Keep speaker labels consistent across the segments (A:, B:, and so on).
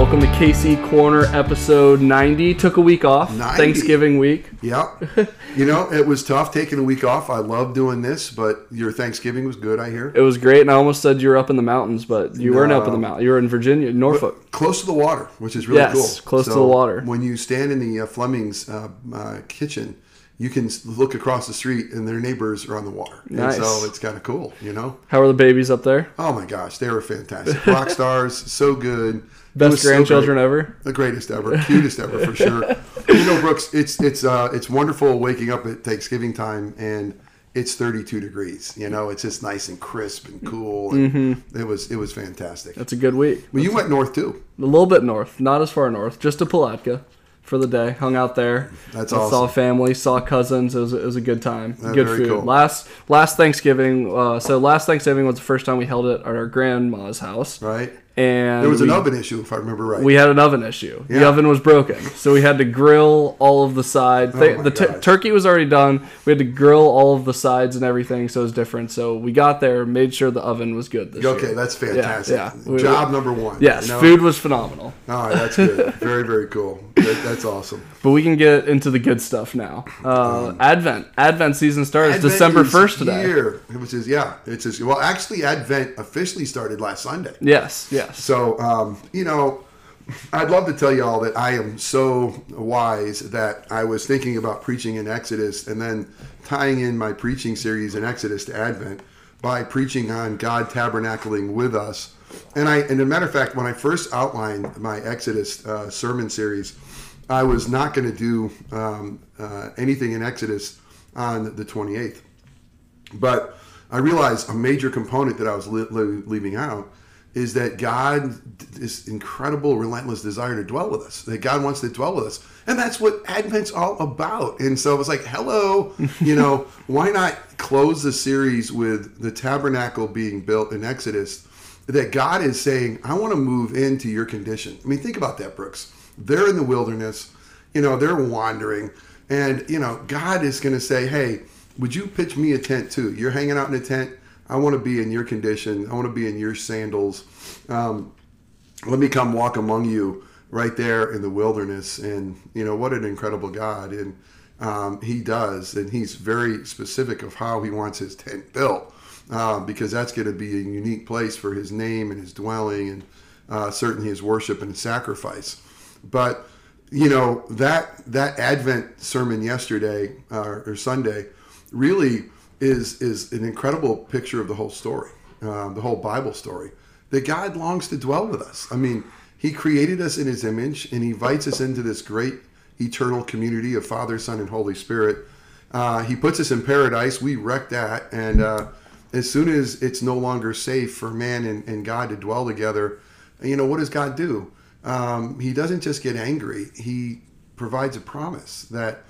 A: Welcome to KC Corner episode 90. Took a week off,
B: 90.
A: Thanksgiving week.
B: Yep. you know, it was tough taking a week off. I love doing this, but your Thanksgiving was good, I hear.
A: It was great, and I almost said you were up in the mountains, but you weren't up in the
B: No.
A: mountain. You were in Virginia, Norfolk.
B: Close to the water, which is really
A: Yes,
B: cool.
A: close to the water.
B: When you stand in the uh, Fleming's uh, uh, kitchen, you can look across the street and their neighbors are on the water.
A: Nice.
B: And so it's kind of cool, you know?
A: How are the babies up there?
B: Oh my gosh, they were fantastic. Rock stars, so good.
A: Best
B: was so
A: grandchildren ever.
B: the greatest ever, cutest ever for sure. You know, Brooks, it's it's uh, it's wonderful waking up at Thanksgiving time and it's 32 degrees. You know, it's just nice and crisp and cool. And
A: Mm-hmm.
B: It was it was fantastic.
A: That's a good week.
B: Well, you went north too.
A: A little bit north, not as far north, just to Palatka for the day. Hung out there.
B: That's awesome.
A: Saw family, saw cousins. It was, it was a good time. good food.
B: cool.
A: Last last Thanksgiving, uh, so last Thanksgiving was the first time we held it at our grandma's house.
B: Right.
A: And
B: There was
A: we,
B: an oven issue, if I remember right.
A: We had an oven issue. The oven was broken, so we had to grill all of the sides.
B: Oh
A: the
B: gosh.
A: turkey was already done. We had to grill all of the sides and everything, so it was different. So we got there, made sure the oven was good this
B: okay,
A: year.
B: that's fantastic.
A: yeah. We-
B: Job number one.
A: Yes,
B: you know?
A: food was phenomenal.
B: All right, that's good. very very cool. That, that's awesome.
A: But we can get into the good stuff now. Uh, Advent, Advent season starts
B: Advent
A: December first today.
B: Here, which is yeah, it's just well actually Advent officially started last Sunday.
A: Yes, yes.
B: So, um, you know, I'd love to tell you all that I am so wise that I was thinking about preaching in Exodus and then tying in my preaching series in Exodus to Advent by preaching on God tabernacling with us. And I, and a matter of fact, when I first outlined my Exodus uh, sermon series, I was not going to do um, uh, anything in Exodus on the 28th. But I realized a major component that I was li- li- leaving out is that God, this incredible, relentless desire to dwell with us, that God wants to dwell with us. And that's what Advent's all about. And so it was like, hello, you know, why not close the series with the tabernacle being built in Exodus? That God is saying, I want to move into your condition. I mean, think about that, Brooks. They're in the wilderness, you know, they're wandering. And, you know, God is going to say, hey, would you pitch me a tent too? You're hanging out in a tent. I want to be in your condition. I want to be in your sandals. Um, let me come walk among you right there in the wilderness. And, you know, what an incredible God. And um, he does. And he's very specific of how he wants his tent built uh, because that's going to be a unique place for his name and his dwelling and uh, certainly his worship and his sacrifice. But, you know, that, that Advent sermon yesterday uh, or Sunday really is is an incredible picture of the whole story, um, the whole Bible story. That God longs to dwell with us. I mean, He created us in His image, and He invites us into this great eternal community of Father, Son, and Holy Spirit. Uh, he puts us in paradise. We wreck that, and uh, as soon as it's no longer safe for man and, and God to dwell together, you know what does God do? Um, he doesn't just get angry. He provides a promise that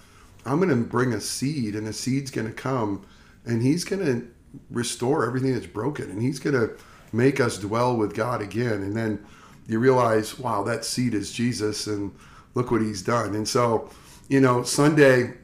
B: I'm going to bring a seed, and the seed's going to come, and He's going to restore everything that's broken, and He's going to make us dwell with God again. And then you realize, wow, that seed is Jesus, and look what He's done. And so, you know, Sunday,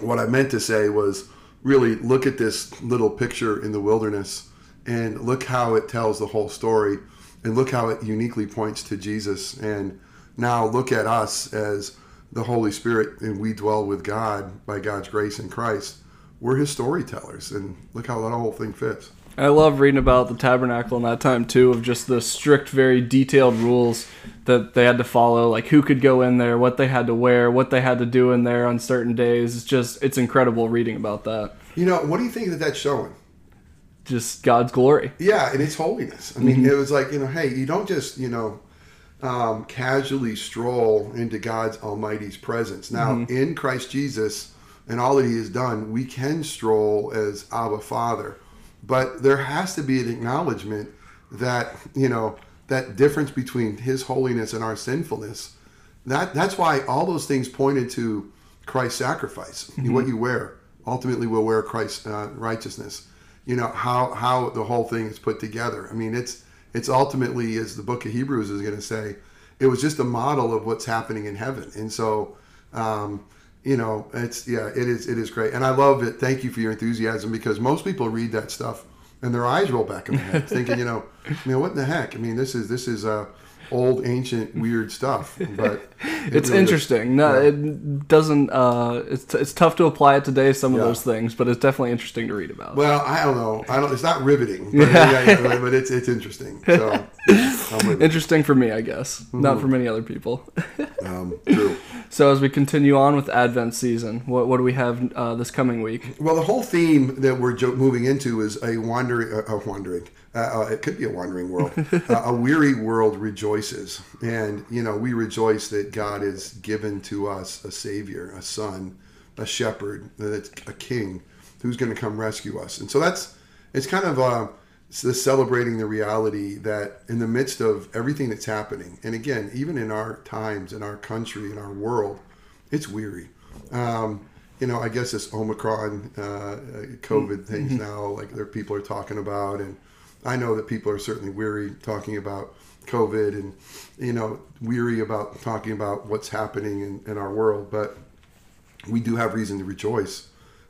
B: what I meant to say was really look at this little picture in the wilderness, and look how it tells the whole story, and look how it uniquely points to Jesus. And now look at us as the Holy Spirit, and we dwell with God by God's grace in Christ. We're His storytellers, and look how that whole thing fits.
A: I love reading about the tabernacle in that time too, of just the strict, very detailed rules that they had to follow, like who could go in there, what they had to wear, what they had to do in there on certain days. It's just, it's incredible reading about that.
B: You know, what do you think that that's showing?
A: Just God's glory.
B: Yeah, and it's holiness. I mean, it was like, you know, hey, you don't just, you know, um, casually stroll into God's Almighty's presence. Now, in Christ Jesus and all that He has done, we can stroll as Abba Father. But there has to be an acknowledgement that, you know, that difference between His holiness and our sinfulness. That that's why all those things pointed to Christ's sacrifice. What you wear ultimately will wear Christ's uh, righteousness. You know how how the whole thing is put together. I mean, it's it's ultimately, as the Book of Hebrews is going to say, it was just a model of what's happening in heaven. And so, um, you know, it's yeah, it is it is great, and I love it. Thank you for your enthusiasm because most people read that stuff and their eyes roll back in their head, thinking, you know, you know, what in the heck? I mean, this is this is uh, old, ancient, weird stuff. But it
A: it's
B: really
A: interesting. No,
B: yeah.
A: it doesn't. Uh, it's it's tough to apply it today. Some of
B: Yeah.
A: those things, but it's definitely interesting to read about.
B: Well, I don't know. I don't. It's not riveting, but,
A: Yeah.
B: but it's it's interesting. So,
A: interesting for me, I guess,
B: Mm-hmm.
A: not for many other people.
B: Um, true.
A: so as we continue on with Advent season, what what do we have uh, this coming week?
B: Well, the whole theme that we're jo- moving into is a wandering, uh, a wandering. Uh, uh, it could be a wandering world. uh, a weary world rejoices, and you know we rejoice that God has given to us a Savior, a Son, a Shepherd, that's a King, who's going to come rescue us. And so that's it's kind of uh, it's the celebrating the reality that in the midst of everything that's happening, and again, even in our times, in our country, in our world, it's weary. Um, you know, I guess this Omicron uh, uh, COVID things now, like there people are talking about, and I know that people are certainly weary talking about COVID, and you know, weary about talking about what's happening in, in our world. But we do have reason to rejoice,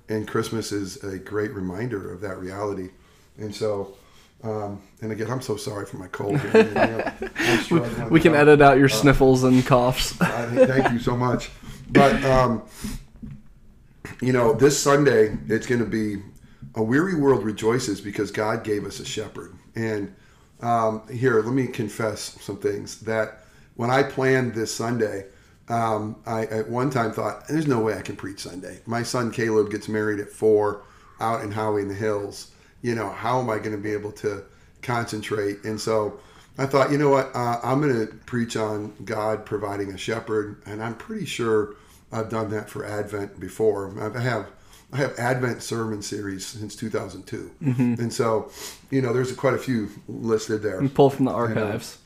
B: and Christmas is a great reminder of that reality. And so, um, and again, I'm so sorry for my cold. Here. You know, I'm
A: We can
B: with-
A: edit out your sniffles and coughs.
B: I thank you so much. But um, you know, this Sunday it's going to be a weary world rejoices because God gave us a shepherd. And um, here, let me confess some things that when I planned this Sunday, um, I at one time thought, "There's no way I can preach Sunday." My son Caleb gets married at four out in Howey in the Hills. You know, how am I going to be able to concentrate? And so I thought, you know what? Uh, I'm going to preach on God providing a shepherd, and I'm pretty sure I've done that for Advent before. I have I have Advent sermon series since 2002, and so you know there's quite a few listed there.
A: Pull from the archives.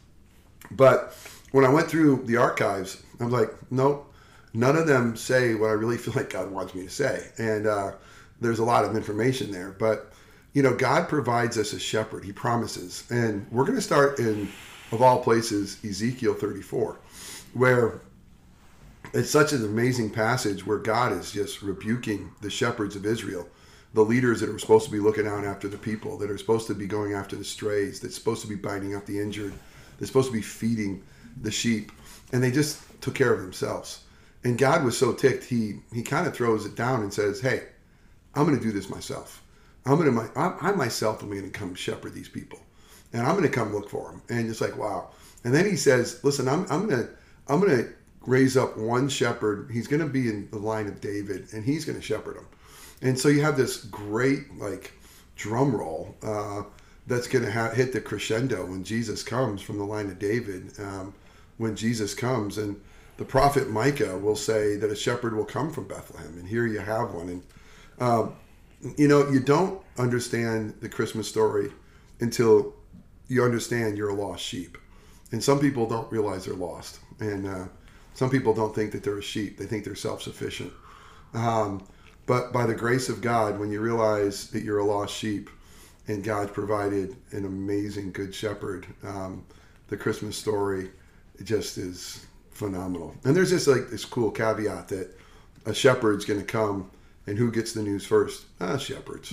B: But when I went through the archives, I was like, nope, none of them say what I really feel like God wants me to say. And uh, there's a lot of information there. But, you know, God provides us a shepherd, He promises. And we're going to start in, of all places, Ezekiel 34, where it's such an amazing passage where God is just rebuking the shepherds of Israel, the leaders that are supposed to be looking out after the people, that are supposed to be going after the strays, that's supposed to be binding up the injured, they're supposed to be feeding the sheep, and they just took care of themselves. And God was so ticked, he he kind of throws it down and says, "Hey, I'm going to do this myself. I'm going to I, I myself am going to come shepherd these people, and I'm going to come look for them." And it's like, wow. And then he says, "Listen, I'm I'm going to I'm going to raise up one shepherd. He's going to be in the line of David, and he's going to shepherd them." And so you have this great like drum roll uh, that's going to ha- hit the crescendo when Jesus comes from the line of David. Um, when Jesus comes, and the prophet Micah will say that a shepherd will come from Bethlehem, and here you have one. And um, you know, you don't understand the Christmas story until you understand you're a lost sheep. And some people don't realize they're lost, and uh, some people don't think that they're a sheep. They think they're self-sufficient. Um, but by the grace of God, when you realize that you're a lost sheep, and God provided an amazing good shepherd, um, the Christmas story just is phenomenal. And there's just like this cool caveat that a shepherd's going to come, and who gets the news first? Ah, shepherds.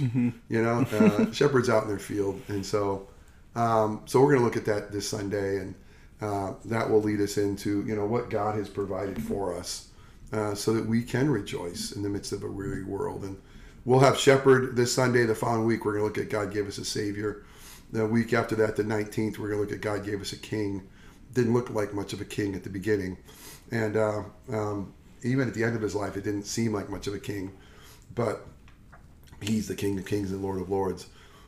B: You know, uh, shepherds out in their field, and so um, so we're going to look at that this Sunday, and uh, that will lead us into you know what God has provided for us, uh, so that we can rejoice in the midst of a weary world. And we'll have shepherd this Sunday. The following week, we're going to look at God gave us a Savior. The week after that, the 19th, we're going to look at God gave us a King. Didn't look like much of a king at the beginning, and uh, um, even at the end of his life, it didn't seem like much of a king, but he's the King of Kings and Lord of Lords.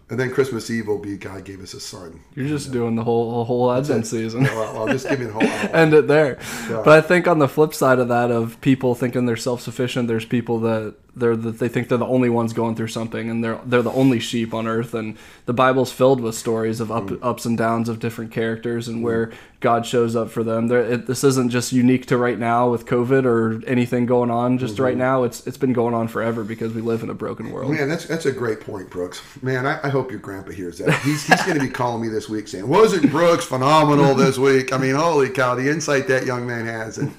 B: And then Christmas Eve will be God gave us a son.
A: You're just doing the whole whole Advent season.
B: Well, I'll just give you the whole.
A: End it there.
B: Yeah.
A: But I think on the flip side of that, of people thinking they're self sufficient, there's people that they're that they think they're the only ones going through something, and they're they're the only sheep on earth. And the Bible's filled with stories of up,
B: Mm.
A: ups and downs of different characters and where God shows up for them. It, this isn't just unique to right now with COVID or anything going on. Just
B: Mm-hmm.
A: right now, it's it's been going on forever because we live in a broken world.
B: Man, that's that's a great point, Brooks. Man, I, I hope your grandpa hears that. He's, he's going to be calling me this week saying, "Wasn't Brooks phenomenal this week?" I mean, holy cow, the insight that young man has. And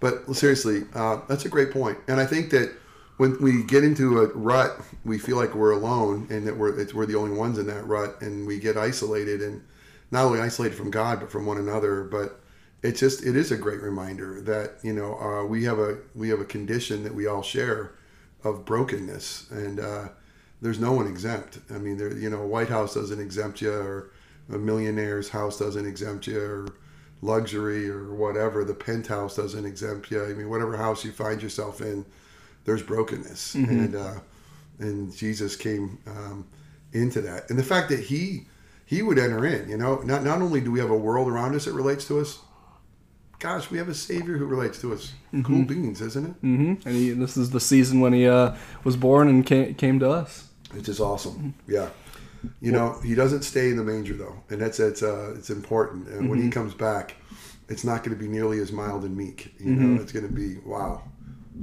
B: but seriously, uh, that's a great. And I think that when we get into a rut, we feel like we're alone and that we're it's, we're the only ones in that rut, and we get isolated. And not only isolated from God but from one another. But it just it is a great reminder that you know uh, we have a we have a condition that we all share of brokenness, and uh, there's no one exempt. I mean, there you know, a White House doesn't exempt you, or a millionaire's house doesn't exempt you, or luxury or whatever. The penthouse doesn't exempt you. I mean, whatever house you find yourself in, there's brokenness, and uh, and Jesus came um, into that, and the fact that he he would enter in. You know, not not only do we have a world around us that relates to us. Gosh, we have a Savior who relates to us. Cool beans, isn't it?
A: Mm-hmm. And he, this is the season when he uh, was born and came, came to us.
B: It's just awesome. Yeah. You know, he doesn't stay in the manger though, and that's it's uh, it's important. And when he comes back, it's not going to be nearly as mild and meek. You know, it's going to be wow.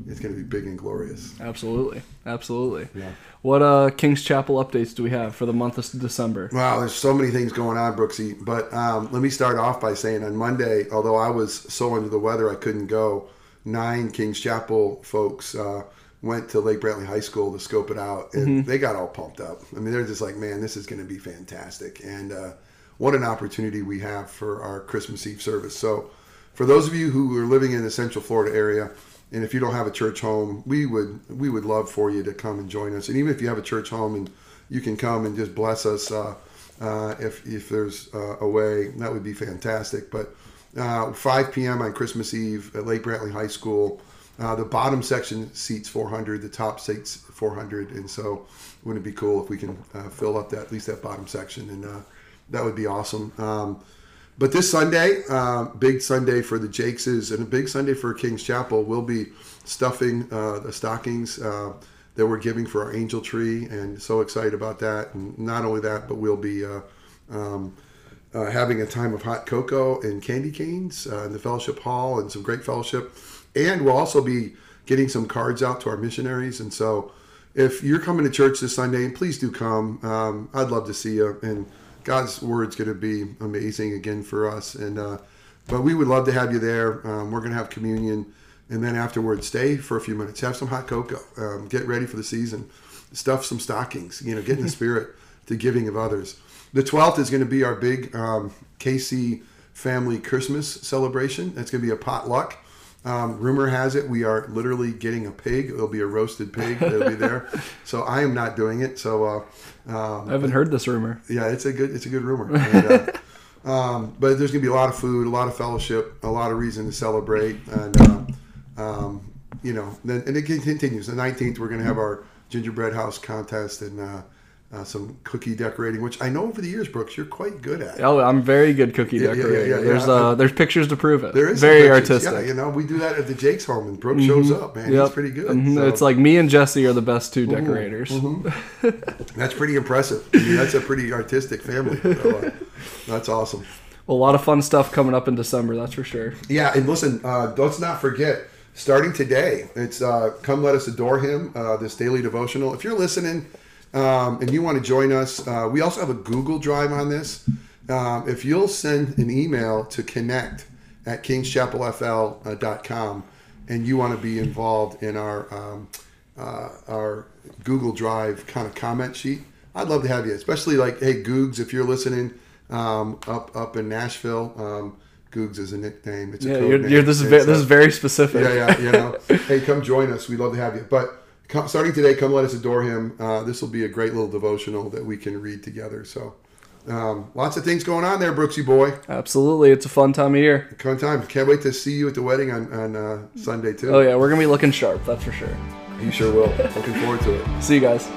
B: It's going to be big and glorious.
A: Absolutely, absolutely.
B: Yeah.
A: What uh, King's Chapel updates do we have for the month of December?
B: Wow, there's so many things going on, Brooksy. But um, let me start off by saying on Monday, although I was so under the weather I couldn't go, nine King's Chapel folks uh, went to Lake Brantley High School to scope it out, and they got all pumped up. I mean, they're just like, man, this is going to be fantastic. And uh, what an opportunity we have for our Christmas Eve service. So, for those of you who are living in the Central Florida area, and if you don't have a church home, we would we would love for you to come and join us. And even if you have a church home and you can come and just bless us, uh, uh, if if there's uh, a way, that would be fantastic. But uh, 5 p.m. on Christmas Eve at Lake Brantley High School. Uh, the bottom section seats 400, the top seats 400, and so wouldn't it be cool if we can uh, fill up that at least that bottom section, and that would be awesome. Um, but this Sunday, uh, big Sunday for the Jakeses and a big Sunday for King's Chapel, we'll be stuffing uh, the stockings uh, that we're giving for our angel tree, and so excited about that. And not only that, but we'll be uh, um, uh, having a time of hot cocoa and candy canes uh, in the fellowship hall and some great fellowship. And we'll also be getting some cards out to our missionaries. And so if you're coming to church this Sunday, please do come. Um, I'd love to see you. And God's word's going to be amazing again for us. And uh, but we would love to have you there. Um, we're going to have communion, and then afterwards, stay for a few minutes, have some hot cocoa, um, get ready for the season, stuff some stockings. You know, get in the spirit to giving of others. The 12th is going to be our big um, KC family Christmas celebration. That's going to be a potluck. Um, rumor has it we are literally getting a pig. It'll be a roasted pig that'll be there. So I am not doing it. So uh, um,
A: I haven't heard this rumor.
B: yeah, it's a good it's a good rumor. And, uh, um, but there's gonna be a lot of food, a lot of fellowship, a lot of reason to celebrate, and uh, um, you know, and it continues. The 19th, we're gonna have our gingerbread house contest and uh, some cookie decorating, which I know over the years, Brooks, you're quite good at.
A: Oh, I'm very good cookie
B: yeah,
A: decorating.
B: yeah,
A: there's
B: yeah.
A: uh, there's pictures to prove it.
B: There is
A: very artistic.
B: Yeah, you know, we do that at the Jake's home, and Brooks shows up, man.
A: Yep.
B: He's pretty good.
A: Mhm.
B: So
A: It's like me and Jesse are the best two decorators.
B: that's pretty impressive. I mean, that's a pretty artistic family. So, uh, that's awesome.
A: Well, a lot of fun stuff coming up in December, that's for sure.
B: Yeah, and listen, uh, let's not forget, starting today, it's uh, Come Let Us Adore Him, uh, this daily devotional. If you're listening um, and you want to join us, uh, we also have a Google Drive on this. Um, if you'll send an email to connect at kingschapelfl.com and you want to be involved in our, um, uh, our Google Drive kind of comment sheet, I'd love to have you, especially like, hey, Googs, if you're listening um, up up in Nashville. Um, Googs is a nickname. It's a
A: Yeah,
B: code
A: you're,
B: name.
A: you're, this is
B: uh,
A: this is very specific.
B: yeah, yeah, you know. hey, come join us. We'd love to have you. But starting today, come let us adore him. Uh, this will be a great little devotional that we can read together. So, um, lots of things going on there, Brooksy boy.
A: Absolutely, it's a fun time of year.
B: Come time. Can't wait to see you at the wedding on, on uh, Sunday, too.
A: Oh yeah, we're gonna be looking sharp, that's for sure.
B: You sure will. Looking forward to it.
A: See you guys.